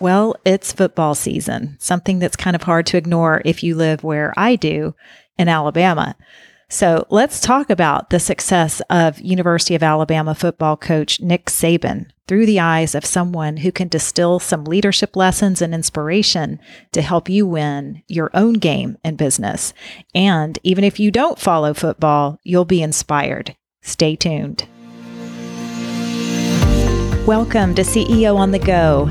Well, it's football season, something that's kind of hard to ignore if you live where I do in Alabama. So let's talk about the success of University of Alabama football coach Nick Saban through the eyes of someone who can distill some leadership lessons and inspiration to help you win your own game in business. And even if you don't follow football, you'll be inspired. Stay tuned. Welcome to CEO on the Go,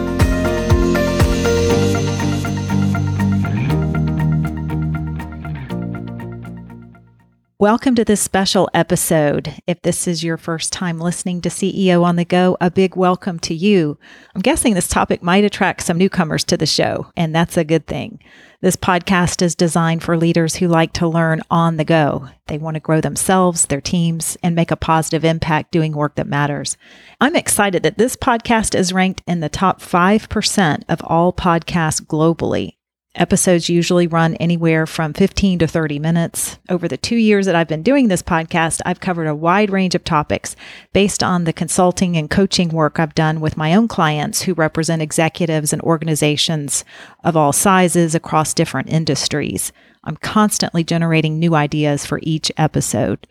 Welcome to this special episode. If this is your first time listening to CEO on the Go, a big welcome to you. I'm guessing this topic might attract some newcomers to the show, and that's a good thing. This podcast is designed for leaders who like to learn on the go. They want to grow themselves, their teams, and make a positive impact doing work that matters. I'm excited that this podcast is ranked in the top 5% of all podcasts globally. Episodes usually run anywhere from 15 to 30 minutes. Over the two years that I've been doing this podcast, I've covered a wide range of topics based on the consulting and coaching work I've done with my own clients who represent executives and organizations of all sizes across different industries. I'm constantly generating new ideas for each episode.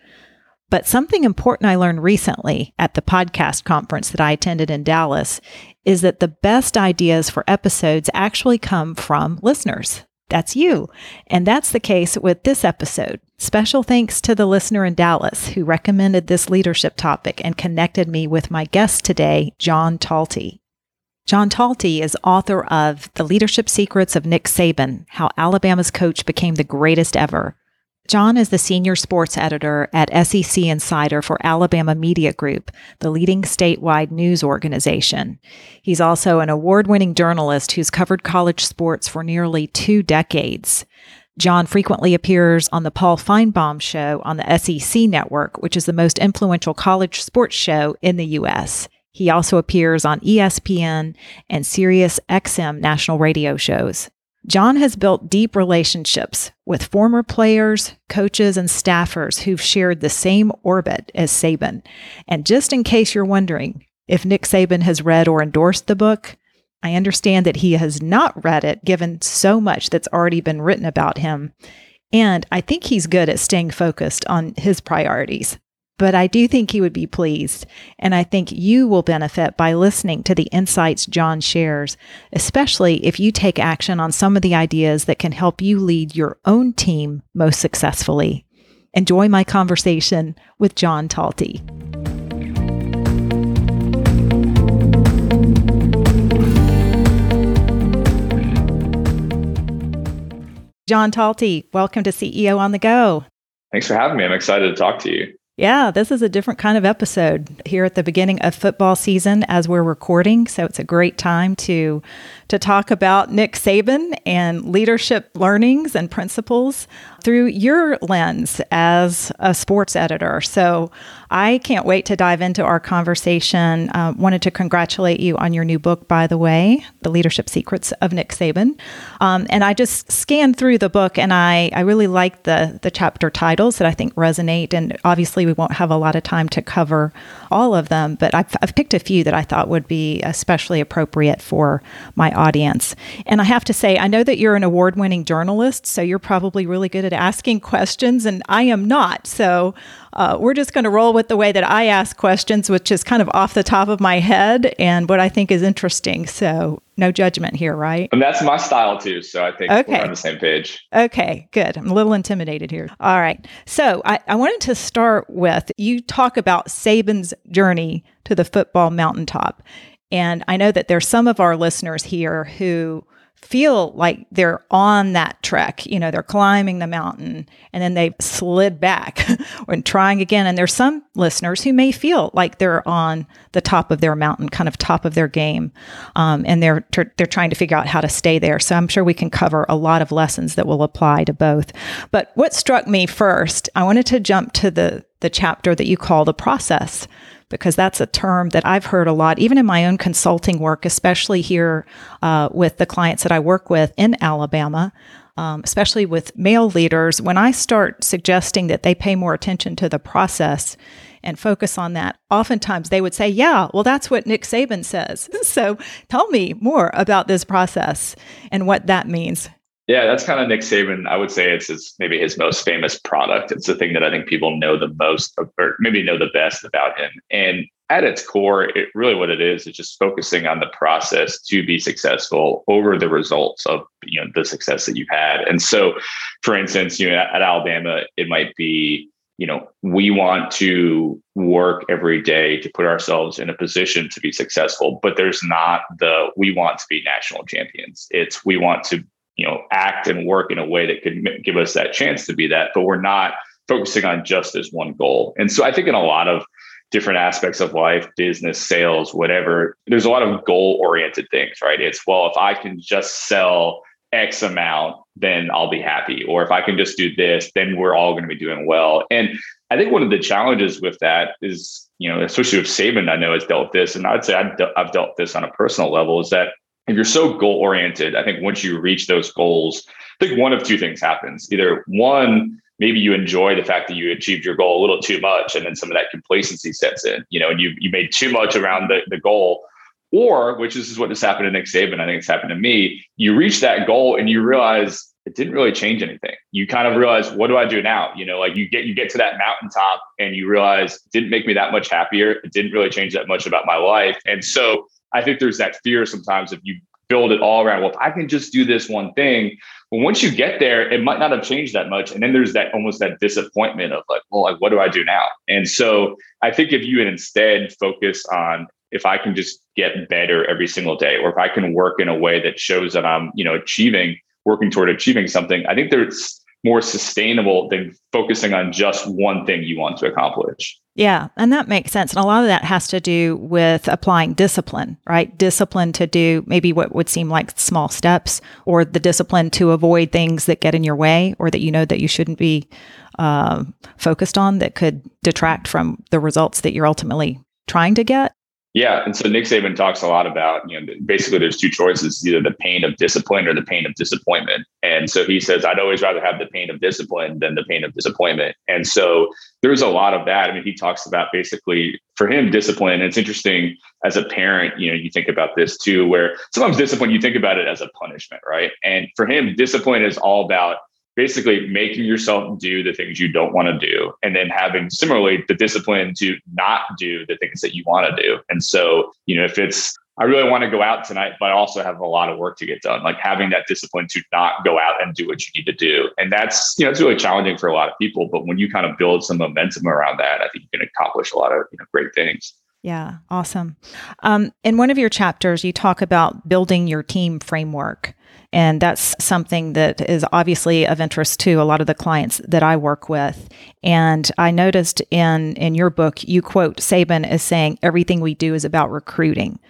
But something important I learned recently at the podcast conference that I attended in Dallas is that the best ideas for episodes actually come from listeners. That's you. And that's the case with this episode. Special thanks to the listener in Dallas who recommended this leadership topic and connected me with my guest today, John Talty. John Talty is author of The Leadership Secrets of Nick Saban How Alabama's Coach Became the Greatest Ever John is the senior sports editor at SEC Insider for Alabama Media Group, the leading statewide news organization. He's also an award winning journalist who's covered college sports for nearly two decades. John frequently appears on the Paul Finebaum Show on the SEC Network, which is the most influential college sports show in the U.S. He also appears on ESPN and Sirius XM national radio shows. John has built deep relationships with former players, coaches, and staffers who've shared the same orbit as Saban. And just in case you're wondering if Nick Saban has read or endorsed the book, I understand that he has not read it given so much that's already been written about him. And I think he's good at staying focused on his priorities but I do think he would be pleased. And I think you will benefit by listening to the insights John shares, especially if you take action on some of the ideas that can help you lead your own team most successfully. Enjoy my conversation with John Talty. John Talty, welcome to CEO on the Go. Thanks for having me. I'm excited to talk to you. Yeah, this is a different kind of episode here at the beginning of football season as we're recording. So it's a great time to to talk about Nick Saban and leadership learnings and principles through your lens as a sports editor. So I can't wait to dive into our conversation. Uh, wanted to congratulate you on your new book, by the way, The Leadership Secrets of Nick Saban. Um, and I just scanned through the book and I, I really like the, the chapter titles that I think resonate. And obviously, we won't have a lot of time to cover all of them, but I've, I've picked a few that I thought would be especially appropriate for my audience. And I have to say, I know that you're an award winning journalist, so you're probably really good at asking questions, and I am not. So uh, we're just going to roll with the way that I ask questions, which is kind of off the top of my head and what I think is interesting. So no judgment here, right? And that's my style too. So I think okay. we're on the same page. Okay, good. I'm a little intimidated here. All right. So I, I wanted to start with you talk about Saban's journey to the football mountaintop. And I know that there's some of our listeners here who feel like they're on that trek. You know, they're climbing the mountain and then they slid back and trying again. And there's some listeners who may feel like they're on the top of their mountain, kind of top of their game, um, and they're they're trying to figure out how to stay there. So I'm sure we can cover a lot of lessons that will apply to both. But what struck me first, I wanted to jump to the the chapter that you call the process because that's a term that I've heard a lot, even in my own consulting work, especially here uh, with the clients that I work with in Alabama. Um, especially with male leaders, when I start suggesting that they pay more attention to the process and focus on that, oftentimes they would say, Yeah, well, that's what Nick Saban says. So tell me more about this process and what that means. Yeah, that's kind of Nick Saban. I would say it's his, maybe his most famous product. It's the thing that I think people know the most, or maybe know the best about him. And at its core, it really what it is is just focusing on the process to be successful over the results of you know the success that you've had. And so, for instance, you know at Alabama, it might be you know we want to work every day to put ourselves in a position to be successful but there's not the we want to be national champions it's we want to you know act and work in a way that could give us that chance to be that but we're not focusing on just this one goal. And so i think in a lot of different aspects of life business sales whatever there's a lot of goal oriented things right? It's well if i can just sell x amount then i'll be happy. Or if i can just do this then we're all going to be doing well. And i think one of the challenges with that is you know especially with saban i know has dealt with this and i'd say i've, de- I've dealt with this on a personal level is that if you're so goal oriented, I think once you reach those goals, I think one of two things happens. Either one, maybe you enjoy the fact that you achieved your goal a little too much, and then some of that complacency sets in, you know, and you you made too much around the, the goal. Or, which is what has happened to Nick Saban, I think it's happened to me, you reach that goal and you realize it didn't really change anything. You kind of realize, what do I do now? You know, like you get you get to that mountaintop and you realize it didn't make me that much happier. It didn't really change that much about my life. And so I think there's that fear sometimes if you build it all around, well, if I can just do this one thing, well, once you get there, it might not have changed that much. And then there's that almost that disappointment of like, well, like, what do I do now? And so I think if you instead focus on if I can just get better every single day, or if I can work in a way that shows that I'm, you know, achieving, working toward achieving something, I think there's more sustainable than focusing on just one thing you want to accomplish. Yeah, and that makes sense. And a lot of that has to do with applying discipline, right? Discipline to do maybe what would seem like small steps, or the discipline to avoid things that get in your way or that you know that you shouldn't be uh, focused on that could detract from the results that you're ultimately trying to get. Yeah, and so Nick Saban talks a lot about you know basically there's two choices either the pain of discipline or the pain of disappointment. And so he says I'd always rather have the pain of discipline than the pain of disappointment. And so there's a lot of that. I mean, he talks about basically for him discipline. it's interesting as a parent, you know, you think about this too, where sometimes discipline you think about it as a punishment, right? And for him, discipline is all about basically making yourself do the things you don't want to do and then having similarly the discipline to not do the things that you want to do and so you know if it's i really want to go out tonight but i also have a lot of work to get done like having that discipline to not go out and do what you need to do and that's you know it's really challenging for a lot of people but when you kind of build some momentum around that i think you can accomplish a lot of you know great things yeah, awesome. Um, in one of your chapters, you talk about building your team framework. And that's something that is obviously of interest to a lot of the clients that I work with. And I noticed in, in your book, you quote Saban as saying, everything we do is about recruiting.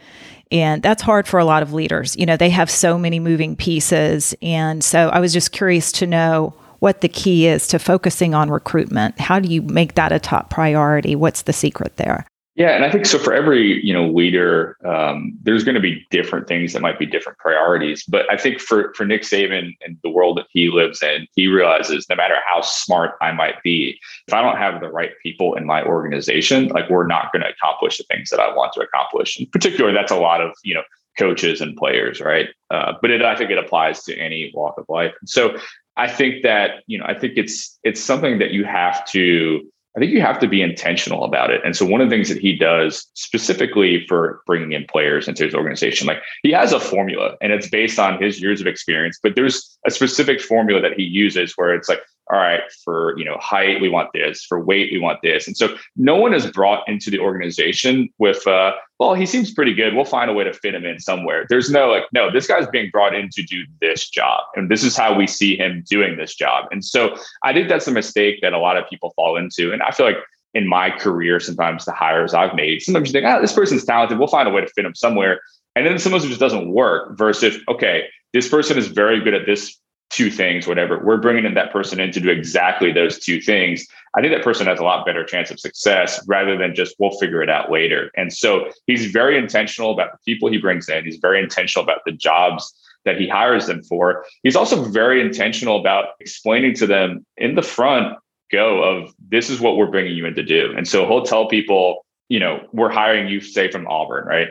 And that's hard for a lot of leaders. You know, they have so many moving pieces. And so I was just curious to know what the key is to focusing on recruitment. How do you make that a top priority? What's the secret there? Yeah, and I think so. For every you know leader, um, there's going to be different things that might be different priorities. But I think for for Nick Saban and the world that he lives in, he realizes no matter how smart I might be, if I don't have the right people in my organization, like we're not going to accomplish the things that I want to accomplish. In particular, that's a lot of you know coaches and players, right? Uh, but it, I think it applies to any walk of life. So I think that you know I think it's it's something that you have to I think you have to be intentional about it. And so one of the things that he does specifically for bringing in players into his organization, like he has a formula and it's based on his years of experience, but there's a specific formula that he uses where it's like, all right, for you know height we want this, for weight we want this, and so no one is brought into the organization with, uh, well, he seems pretty good. We'll find a way to fit him in somewhere. There's no like, no, this guy's being brought in to do this job, and this is how we see him doing this job. And so I think that's a mistake that a lot of people fall into, and I feel like in my career, sometimes the hires I've made, sometimes you think, ah, this person's talented. We'll find a way to fit him somewhere. And then sometimes it just doesn't work versus, okay, this person is very good at this two things, whatever. We're bringing in that person in to do exactly those two things. I think that person has a lot better chance of success rather than just we'll figure it out later. And so he's very intentional about the people he brings in. He's very intentional about the jobs that he hires them for. He's also very intentional about explaining to them in the front go of this is what we're bringing you in to do. And so he'll tell people, you know, we're hiring you, say from Auburn, right?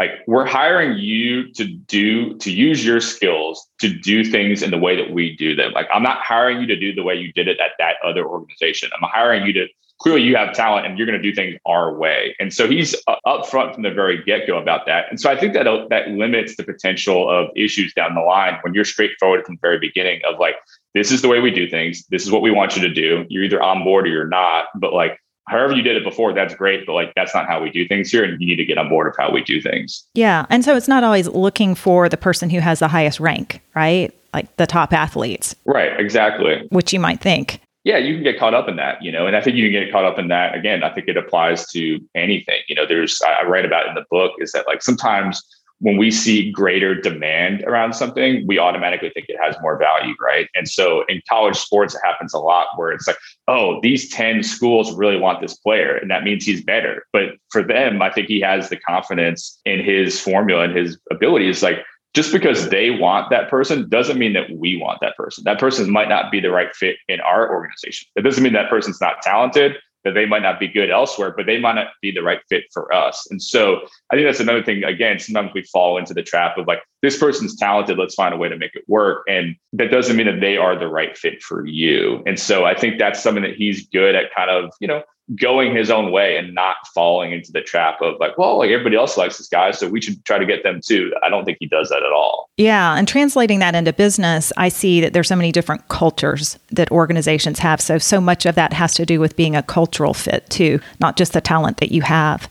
Like we're hiring you to do to use your skills to do things in the way that we do them. Like i'm not hiring you to do the way you did it at that other organization. I'm hiring you to clearly you have talent and you're going to do things our way. And so he's uh, upfront from the very get-go about that. And so i think that uh, that limits the potential of issues down the line when you're straightforward from the very beginning of like this is the way we do things. This is what we want you to do. You're either on board or you're not. But like however you did it before, that's great, but like that's not how we do things here. And you need to get on board of how we do things. Yeah. And so it's not always looking for the person who has the highest rank, right? Like the top athletes. Right, exactly. Which you might think. Yeah, you can get caught up in that, you know, and I think you can get caught up in that. Again, I think it applies to anything. You know, there's I write about in the book is that like sometimes when we see greater demand around something, we automatically think it has more value, right? And so in college sports, it happens a lot where it's like, oh, these 10 schools really want this player, and that means he's better. But for them, I think he has the confidence in his formula and his abilities. Like, just because they want that person doesn't mean that we want that person. That person might not be the right fit in our organization. It doesn't mean that person's not talented that they might not be good elsewhere, but they might not be the right fit for us. And so I think that's another thing. Again, sometimes we fall into the trap of like, this person's talented, let's find a way to make it work. And that doesn't mean that they are the right fit for you. And so I think that's something that he's good at kind of, you know, going his own way and not falling into the trap of like, well, like everybody else likes this guy, so we should try to get them too. I don't think he does that at all. Yeah. And translating that into business, I see that there's so many different cultures that organizations have. So, so much of that has to do with being a cultural fit too, not just the talent that you have.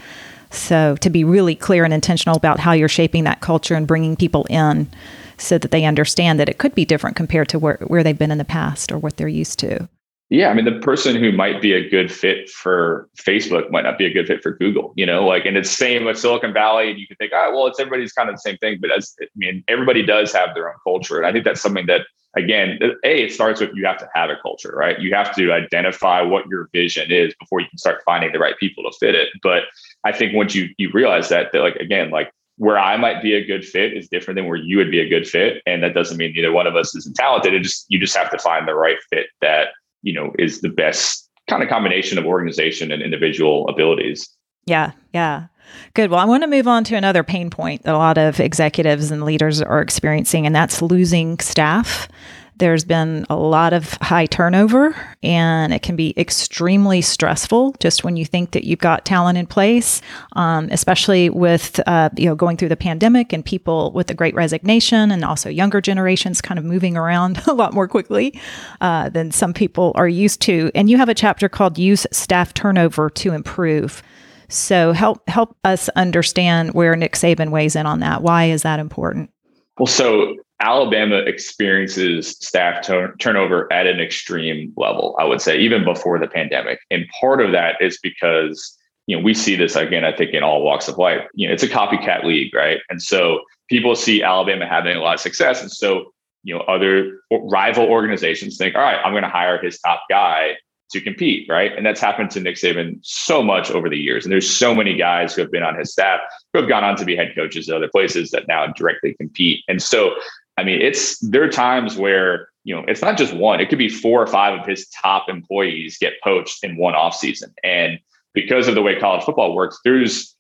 So, to be really clear and intentional about how you're shaping that culture and bringing people in so that they understand that it could be different compared to where, where they've been in the past or what they're used to. Yeah, I mean, the person who might be a good fit for Facebook might not be a good fit for Google. You know, like, and it's same with Silicon Valley. And you can think, oh, well, it's everybody's kind of the same thing. But as I mean, everybody does have their own culture, and I think that's something that, again, a it starts with you have to have a culture, right? You have to identify what your vision is before you can start finding the right people to fit it. But I think once you you realize that, that like again, like where I might be a good fit is different than where you would be a good fit, and that doesn't mean either one of us isn't talented. It just you just have to find the right fit that you know is the best kind of combination of organization and individual abilities. Yeah yeah. Good. Well i want to move on to another pain point that a lot of executives and leaders are experiencing and that's losing staff there's been a lot of high turnover, and it can be extremely stressful just when you think that you've got talent in place, um, especially with uh, you know going through the pandemic and people with the Great Resignation, and also younger generations kind of moving around a lot more quickly uh, than some people are used to. And you have a chapter called "Use Staff Turnover to Improve." So help help us understand where Nick Saban weighs in on that. Why is that important? Well, so Alabama experiences staff turnover at an extreme level, I would say, even before the pandemic. And part of that is because, you know, we see this again, I think, in all walks of life. You know, it's a copycat league, right? And so people see Alabama having a lot of success. And so, you know, other rival organizations think, all right, I'm going to hire his top guy to compete, right? And that's happened to Nick Saban so much over the years. And there's so many guys who have been on his staff who have gone on to be head coaches at other places that now directly compete. And so I mean, it's there are times where you know it's not just one; it could be four or five of his top employees get poached in one off season, and because of the way college football works, there's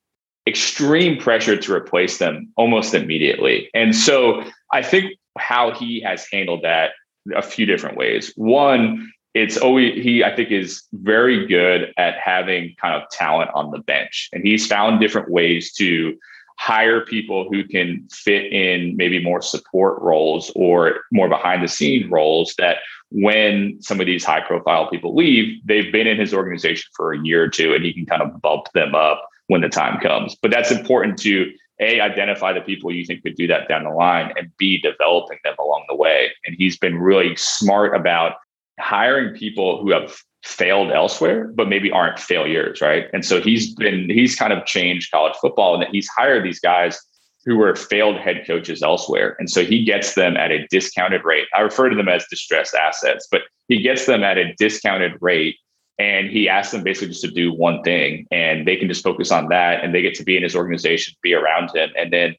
extreme pressure to replace them almost immediately. And so, I think how he has handled that a few different ways. One, it's always he I think is very good at having kind of talent on the bench, and he's found different ways to hire people who can fit in maybe more support roles or more behind the scenes roles that when some of these high profile people leave, they've been in his organization for a year or two and he can kind of bump them up when the time comes. But that's important to a identify the people you think could do that down the line and b developing them along the way and he's been really smart about hiring people who have failed elsewhere, but maybe aren't failures, right? And so he's been he's kind of changed college football and that he's hired these guys who were failed head coaches elsewhere. And so he gets them at a discounted rate. I refer to them as distressed assets, but he gets them at a discounted rate. And he asks them basically just to do one thing and they can just focus on that and they get to be in his organization, be around him. And then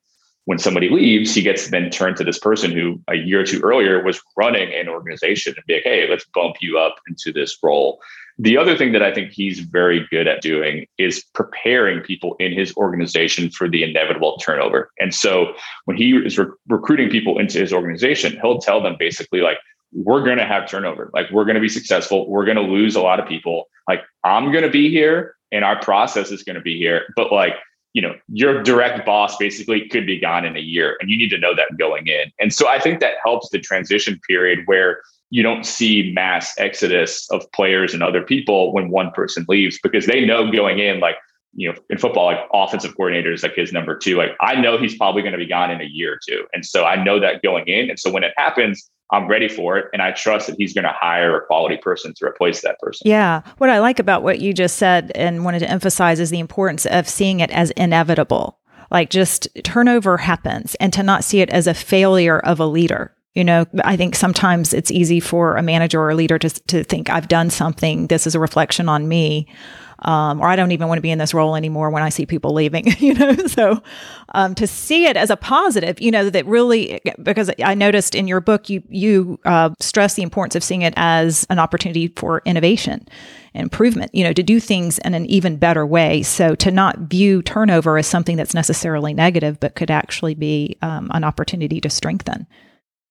when somebody leaves, he gets then turned to this person who a year or two earlier was running an organization and be like, hey, let's bump you up into this role. The other thing that I think he's very good at doing is preparing people in his organization for the inevitable turnover. And so when he is re- recruiting people into his organization, he'll tell them basically, like, we're going to have turnover. Like, we're going to be successful. We're going to lose a lot of people. Like, I'm going to be here and our process is going to be here. But, like, you know, your direct boss basically could be gone in a year and you need to know that going in. And so I think that helps the transition period where you don't see mass exodus of players and other people when one person leaves because they know going in like you know in football like offensive coordinators like his number two. Like i know he's probably going to be gone in a year or two. And so i know that going in. And so when it happens i'm ready for it and i trust that he's going to hire a quality person to replace that person. Yeah. What i like about what you just said and wanted to emphasize is the importance of seeing it as inevitable. Like just turnover happens and to not see it as a failure of a leader you know, I think sometimes it's easy for a manager or a leader to, to think, I've done something, this is a reflection on me. Um, or I don't even want to be in this role anymore when I see people leaving, you know. So um, to see it as a positive, you know, that really because I noticed in your book you you uh, stress the importance of seeing it as an opportunity for innovation, improvement, you know, to do things in an even better way. So to not view turnover as something that's necessarily negative, but could actually be um, an opportunity to strengthen.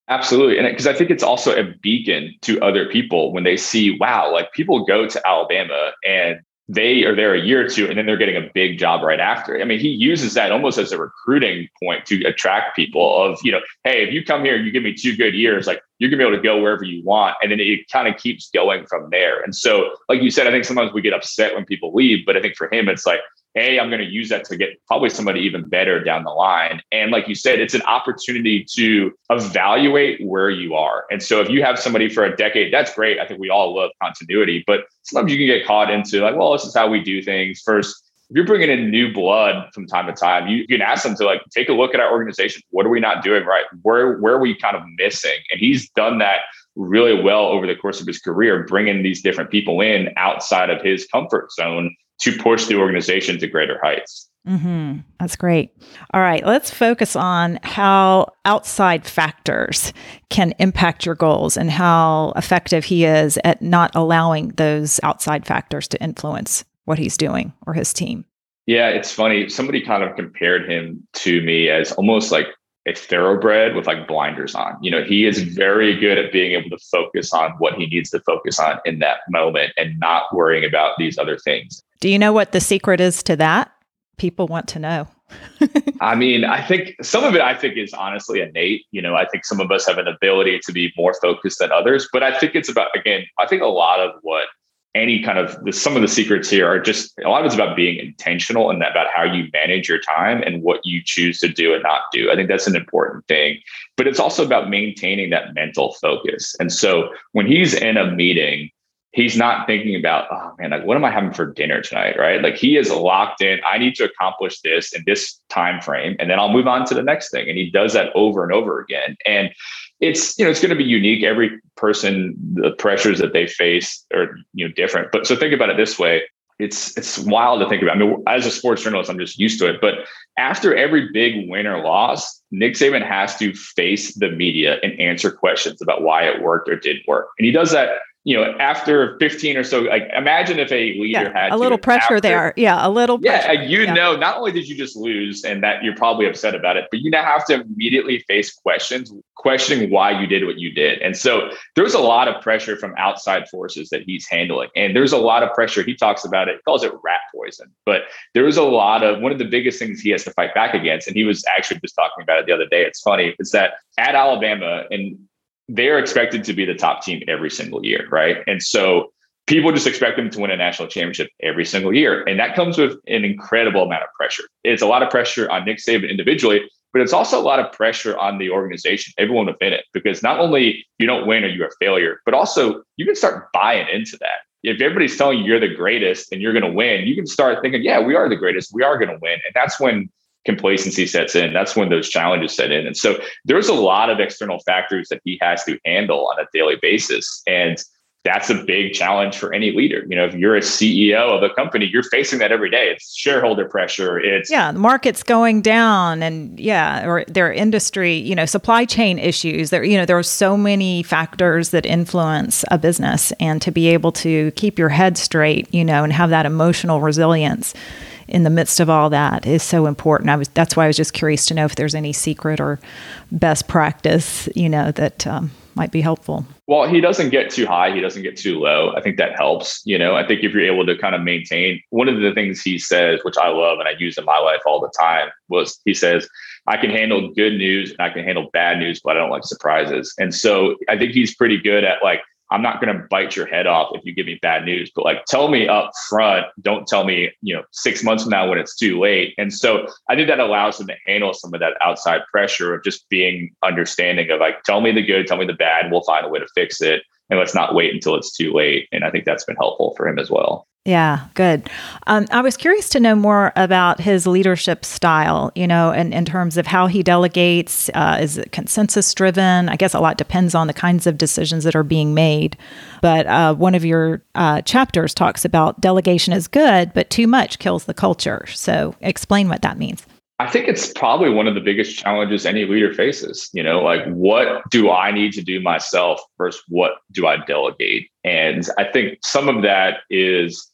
Absolutely. And because I think it's also a beacon to other people when they see, wow, like people go to Alabama and they are there a year or two and then they're getting a big job right after. I mean, he uses that almost as a recruiting point to attract people of, you know, hey, if you come here and you give me two good years, like you're gonna be able to go wherever you want. And then it kind of keeps going from there. And so, like you said, I think sometimes we get upset when people leave, but I think for him, it's like, hey, I'm going to use that to get probably somebody even better down the line. And like you said, it's an opportunity to evaluate where you are. And so if you have somebody for a decade, that's great. I think we all love continuity, but sometimes you can get caught into like, well, this is how we do things. First, if you're bringing in new blood from time to time, you, can ask them to like take a look at our organization. What are we not doing right? Where where are we kind of missing? And he's done that really well over the course of his career, bringing these different people in outside of his comfort zone to push the organization to greater heights. Mm-hmm. That's great. All right, let's focus on how outside factors can impact your goals and how effective he is at not allowing those outside factors to influence what he's doing or his team. Yeah, it's funny. Somebody kind of compared him to me as almost like a thoroughbred with like blinders on. You know, he is very good at being able to focus on what he needs to focus on in that moment and not worrying about these other things. Do you know what the secret is to that? People want to know. I mean, I think some of it I think is honestly innate. You know, I think some of us have an ability to be more focused than others, but I think it's about again, I think a lot of what any kind of the, some of the secrets here are just a lot of it's about being intentional and about how you manage your time and what you choose to do and not do. I think that's an important thing, but it's also about maintaining that mental focus. And so when he's in a meeting, he's not thinking about, oh man, like what am I having for dinner tonight? Right. Like he is locked in. I need to accomplish this in this time frame, and then I'll move on to the next thing. And he does that over and over again. And it's you know it's going to be unique. Every person, the pressures that they face are you know different. But so think about it this way. It's it's wild to think about. I mean, as a sports journalist, I'm just used to it. But after every big win or loss, Nick Saban has to face the media and answer questions about why it worked or didn't work. And he does that you know, after 15 or so, like imagine if a leader yeah, had a little pressure after, there. Yeah, a little Yeah, you yeah. know, not only did you just lose and that you're probably upset about it, but you now have to immediately face questions, questioning why you did what you did. And so there's a lot of pressure from outside forces that he's handling. And there's a lot of pressure. He talks about it, he calls it rat poison. But there was a lot of one of the biggest things he has to fight back against. And he was actually just talking about it the other day. It's funny, is that at Alabama, and they're expected to be the top team every single year, right? And so people just expect them to win a national championship every single year. And that comes with an incredible amount of pressure. It's a lot of pressure on Nick Saban individually, but it's also a lot of pressure on the organization, everyone within it, because not only you don't win or you're a failure, but also you can start buying into that. If everybody's telling you you're the greatest and you're going to win, you can start thinking, yeah, we are the greatest. We are going to win. And that's when complacency sets in. That's when those challenges set in. And so there's a lot of external factors that he has to handle on a daily basis. And that's a big challenge for any leader. You know, if you're a CEO of a company, you're facing that every day. It's shareholder pressure. It's yeah, the market's going down, and yeah, or their industry, you know, supply chain issues. There, you know, there are so many factors that influence a business, and to be able to keep your head straight, you know, and have that emotional resilience in the midst of all that is so important. I was that's why I was just curious to know if there's any secret or best practice, you know, that um, might be helpful. Well, he doesn't get too high. He doesn't get too low. I think that helps. You know, I think if you're able to kind of maintain one of the things he says, which I love and I use in my life all the time, was he says, I can handle good news and I can handle bad news, but I don't like surprises. And so I think he's pretty good at like I'm not going to bite your head off if you give me bad news, but like tell me up front. Don't tell me, you know, six months from now when it's too late. And so I think that allows them to handle some of that outside pressure of just being understanding of like, tell me the good, tell me the bad. We'll find a way to fix it. And let's not wait until it's too late. And I think that's been helpful for him as well. Yeah, good. Um, I was curious to know more about his leadership style, you know, and in terms of how he delegates. Uh, is it consensus driven? I guess a lot depends on the kinds of decisions that are being made. But uh, one of your uh, chapters talks about delegation is good, but too much kills the culture. So explain what that means. I think it's probably one of the biggest challenges any leader faces. You know, like what do I need to do myself versus what do I delegate? And I think some of that is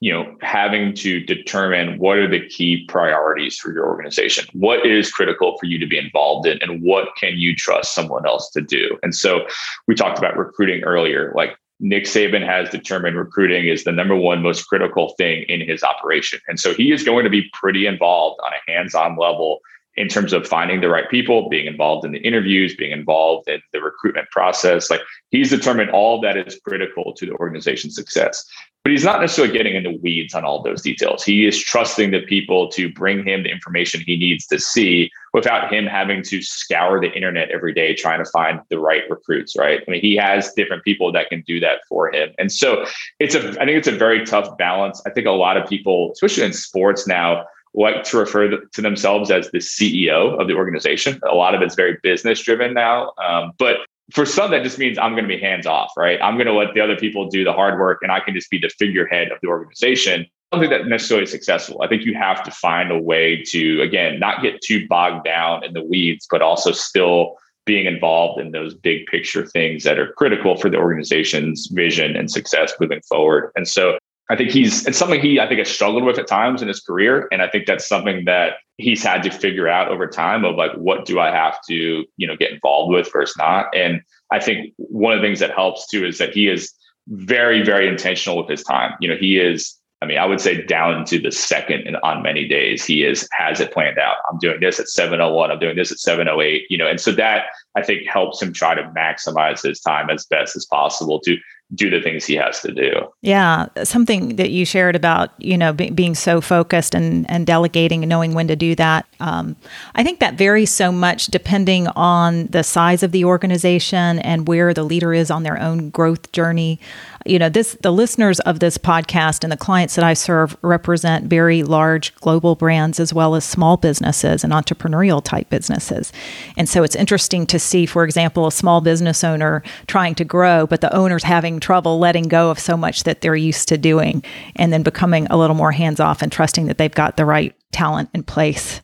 you know having to determine what are the key priorities for your organization what is critical for you to be involved in and what can you trust someone else to do and so we talked about recruiting earlier like Nick Saban has determined recruiting is the number one most critical thing in his operation. And so he is going to be pretty involved on a hands on level in terms of finding the right people, being involved in the interviews, being involved in the recruitment process. Like he's determined all that is critical to the organization's success. But he's not necessarily getting into weeds on all those details. He is trusting the people to bring him the information he needs to see without him having to scour the internet every day trying to find the right recruits, right? I mean, he has different people that can do that for him. And so it's a I think it's a very tough balance. I think a lot of people, especially in sports now, like to refer to themselves as the CEO of the organization. A lot of it's very business driven now. Um, but for some, that just means I'm going to be hands off, right? I'm going to let the other people do the hard work and I can just be the figurehead of the organization. I don't think that necessarily successful. I think you have to find a way to, again, not get too bogged down in the weeds, but also still being involved in those big picture things that are critical for the organization's vision and success moving forward. And so I think he's it's something he I think has struggled with at times in his career, and I think that's something that he's had to figure out over time of like what do I have to you know get involved with versus not. And I think one of the things that helps too is that he is very very intentional with his time. You know, he is I mean, I would say down to the second and on many days, he is has it planned out. I'm doing this at 701, I'm doing this at 708, you know, and so that I think helps him try to maximize his time as best as possible to do the things he has to do. Yeah, something that you shared about you know be, being so focused and and delegating and knowing when to do that. Um, I think that varies so much depending on the size of the organization and where the leader is on their own growth journey you know this the listeners of this podcast and the clients that I serve represent very large global brands as well as small businesses and entrepreneurial type businesses. And so it's interesting to see for example a small business owner trying to grow but the owner's having trouble letting go of so much that they're used to doing and then becoming a little more hands off and trusting that they've got the right talent in place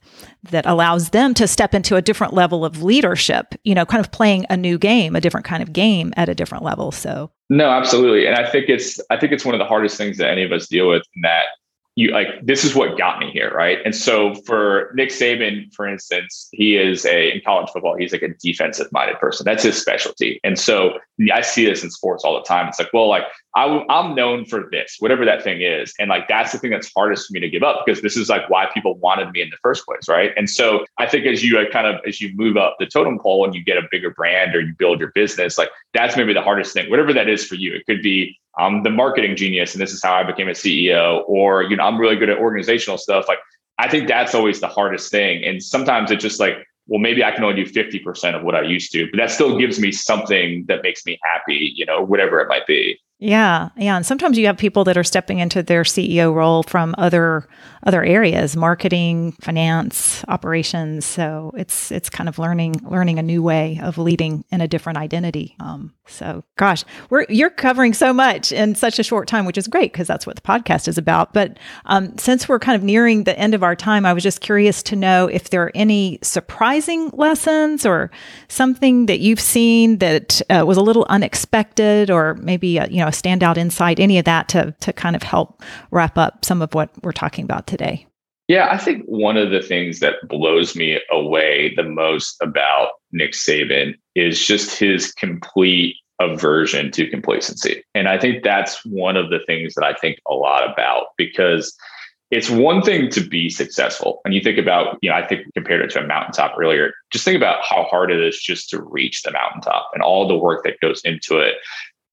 that allows them to step into a different level of leadership, you know, kind of playing a new game, a different kind of game at a different level. So No, absolutely. And I think it's I think it's one of the hardest things that any of us deal with in that you like this is what got me here, right? And so for Nick Saban, for instance, he is a in college football, he's like a defensive minded person. That's his specialty. And so I see this in sports all the time. It's like, well, like I, I'm known for this, whatever that thing is. And like, that's the thing that's hardest for me to give up because this is like why people wanted me in the first place. Right. And so I think as you uh, kind of, as you move up the totem pole and you get a bigger brand or you build your business, like that's maybe the hardest thing, whatever that is for you. It could be, I'm the marketing genius and this is how I became a CEO, or, you know, I'm really good at organizational stuff. Like, I think that's always the hardest thing. And sometimes it's just like, well, maybe I can only do 50% of what I used to, but that still gives me something that makes me happy, you know, whatever it might be. Yeah, yeah, and sometimes you have people that are stepping into their CEO role from other other areas, marketing, finance, operations. So it's it's kind of learning learning a new way of leading in a different identity. Um, so, gosh, we're you're covering so much in such a short time, which is great because that's what the podcast is about. But um, since we're kind of nearing the end of our time, I was just curious to know if there are any surprising lessons or something that you've seen that uh, was a little unexpected, or maybe a, you know a standout insight, any of that to to kind of help wrap up some of what we're talking about today. Yeah, I think one of the things that blows me away the most about Nick Saban is just his complete aversion to complacency. And I think that's one of the things that I think a lot about because it's one thing to be successful. And you think about, you know, I think compared it to a mountaintop earlier. Just think about how hard it is just to reach the mountaintop and all the work that goes into it.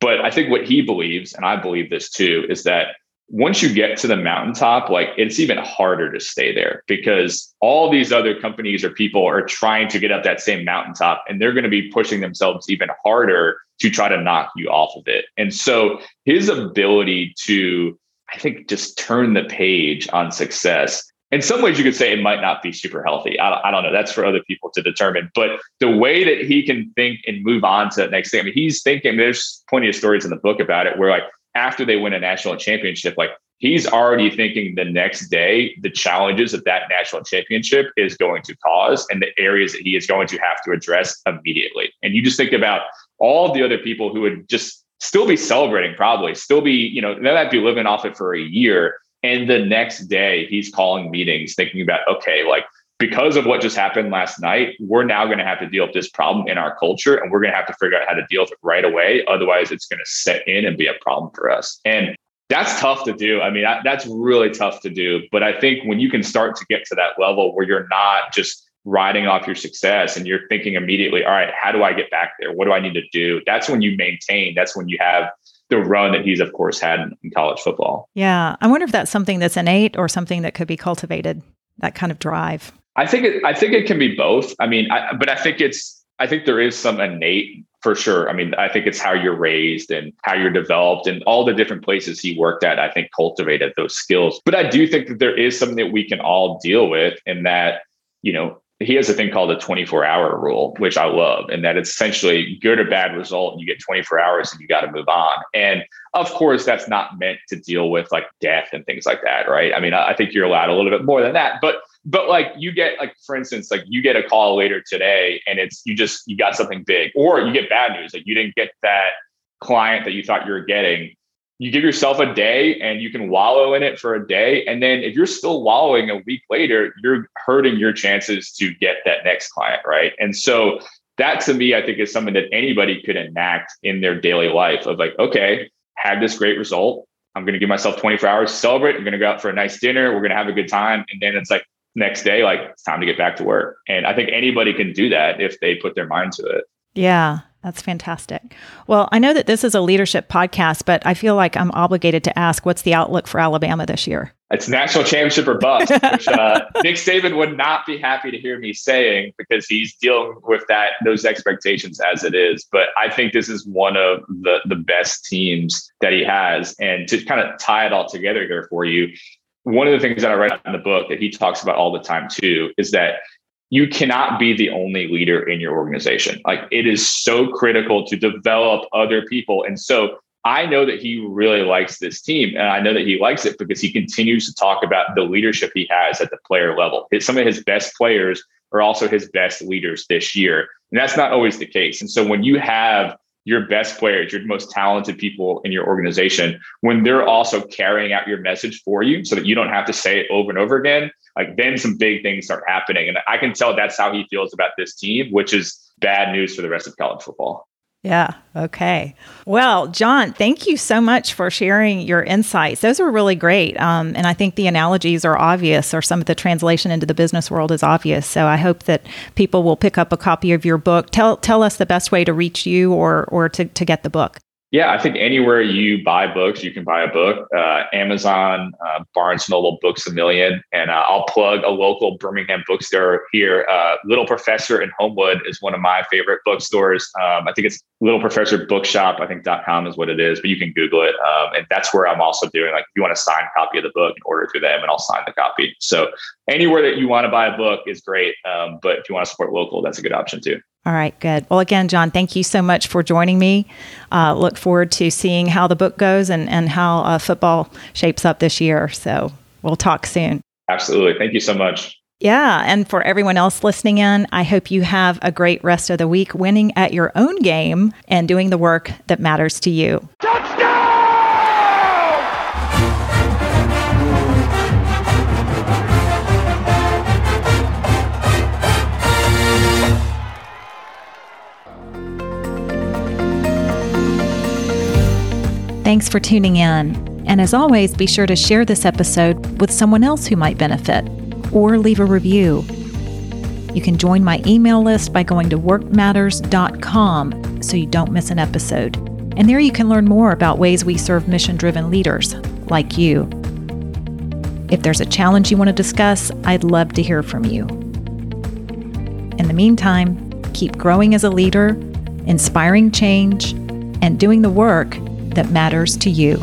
But I think what he believes, and I believe this too, is that once you get to the mountaintop, like it's even harder to stay there because all these other companies or people are trying to get up that same mountaintop and they're going to be pushing themselves even harder to try to knock you off of it. And so his ability to, I think, just turn the page on success. In some ways, you could say it might not be super healthy. I don't, I don't know. That's for other people to determine. But the way that he can think and move on to the next thing, I mean, he's thinking, there's plenty of stories in the book about it where, like, after they win a national championship, like he's already thinking the next day the challenges that that national championship is going to cause and the areas that he is going to have to address immediately. And you just think about all the other people who would just still be celebrating, probably still be, you know, they might be living off it for a year. And the next day he's calling meetings thinking about, okay, like because of what just happened last night, we're now going to have to deal with this problem in our culture and we're going to have to figure out how to deal with it right away. Otherwise, it's going to set in and be a problem for us. And that's tough to do. I mean, that's really tough to do. But I think when you can start to get to that level where you're not just riding off your success and you're thinking immediately, all right, how do I get back there? What do I need to do? That's when you maintain, that's when you have the run that he's of course had in college football. Yeah. I wonder if that's something that's innate or something that could be cultivated, that kind of drive. I think it, I think it can be both. I mean, I, but I think it's I think there is some innate for sure. I mean, I think it's how you're raised and how you're developed and all the different places he worked at, I think cultivated those skills. But I do think that there is something that we can all deal with and that, you know, he has a thing called a 24 hour rule, which I love, and that it's essentially good or bad result. You get 24 hours and you got to move on. And of course, that's not meant to deal with like death and things like that, right? I mean, I think you're allowed a little bit more than that, but but like you get like for instance, like you get a call later today and it's you just you got something big, or you get bad news, like you didn't get that client that you thought you were getting you give yourself a day and you can wallow in it for a day. And then if you're still wallowing a week later, you're hurting your chances to get that next client. Right. And so that to me, I think is something that anybody could enact in their daily life of like, okay, had this great result. I'm going to give myself 24 hours to celebrate. I'm going to go out for a nice dinner. We're going to have a good time. And then it's like next day, like it's time to get back to work. And I think anybody can do that if they put their mind to it. Yeah, that's fantastic. Well, I know that this is a leadership podcast, but I feel like I'm obligated to ask what's the outlook for Alabama this year? It's national championship or bust, which uh, Nick Saban would not be happy to hear me saying because he's dealing with that those expectations as it is. But I think this is one of the the best teams that he has. And to kind of tie it all together here for you, one of the things that I write in the book that he talks about all the time too is that you cannot be the only leader in your organization. Like it is so critical to develop other people. And so I know that he really likes this team. And I know that he likes it because he continues to talk about the leadership he has at the player level. Some of his best players are also his best leaders this year. And that's not always the case. And so when you have your best players, your most talented people in your organization, when they're also carrying out your message for you so that you don't have to say it over and over again, like then some big things start happening. And I can tell that's how he feels about this team, which is bad news for the rest of college football. Yeah. Okay. Well, John, thank you so much for sharing your insights. Those were really great. Um, and I think the analogies are obvious, or some of the translation into the business world is obvious. So I hope that people will pick up a copy of your book. Tell tell us the best way to reach you or or to, to get the book. Yeah, I think anywhere you buy books, you can buy a book. Uh, Amazon, uh, Barnes Noble, Books a Million, and uh, I'll plug a local Birmingham bookstore here. Uh, Little Professor in Homewood is one of my favorite bookstores. Um, I think it's Little Professor Bookshop. I think .com is what it is, but you can Google it, um, and that's where I'm also doing. Like, if you want a signed copy of the book, order through them, and I'll sign the copy. So anywhere that you want to buy a book is great, um, but if you want to support local, that's a good option too. All right, good. Well, again, John, thank you so much for joining me. Uh, look forward to seeing how the book goes and, and how uh, football shapes up this year. So we'll talk soon. Absolutely. Thank you so much. Yeah. And for everyone else listening in, I hope you have a great rest of the week winning at your own game and doing the work that matters to you. Thanks for tuning in. And as always, be sure to share this episode with someone else who might benefit or leave a review. You can join my email list by going to workmatters.com so you don't miss an episode. And there you can learn more about ways we serve mission driven leaders like you. If there's a challenge you want to discuss, I'd love to hear from you. In the meantime, keep growing as a leader, inspiring change, and doing the work that matters to you.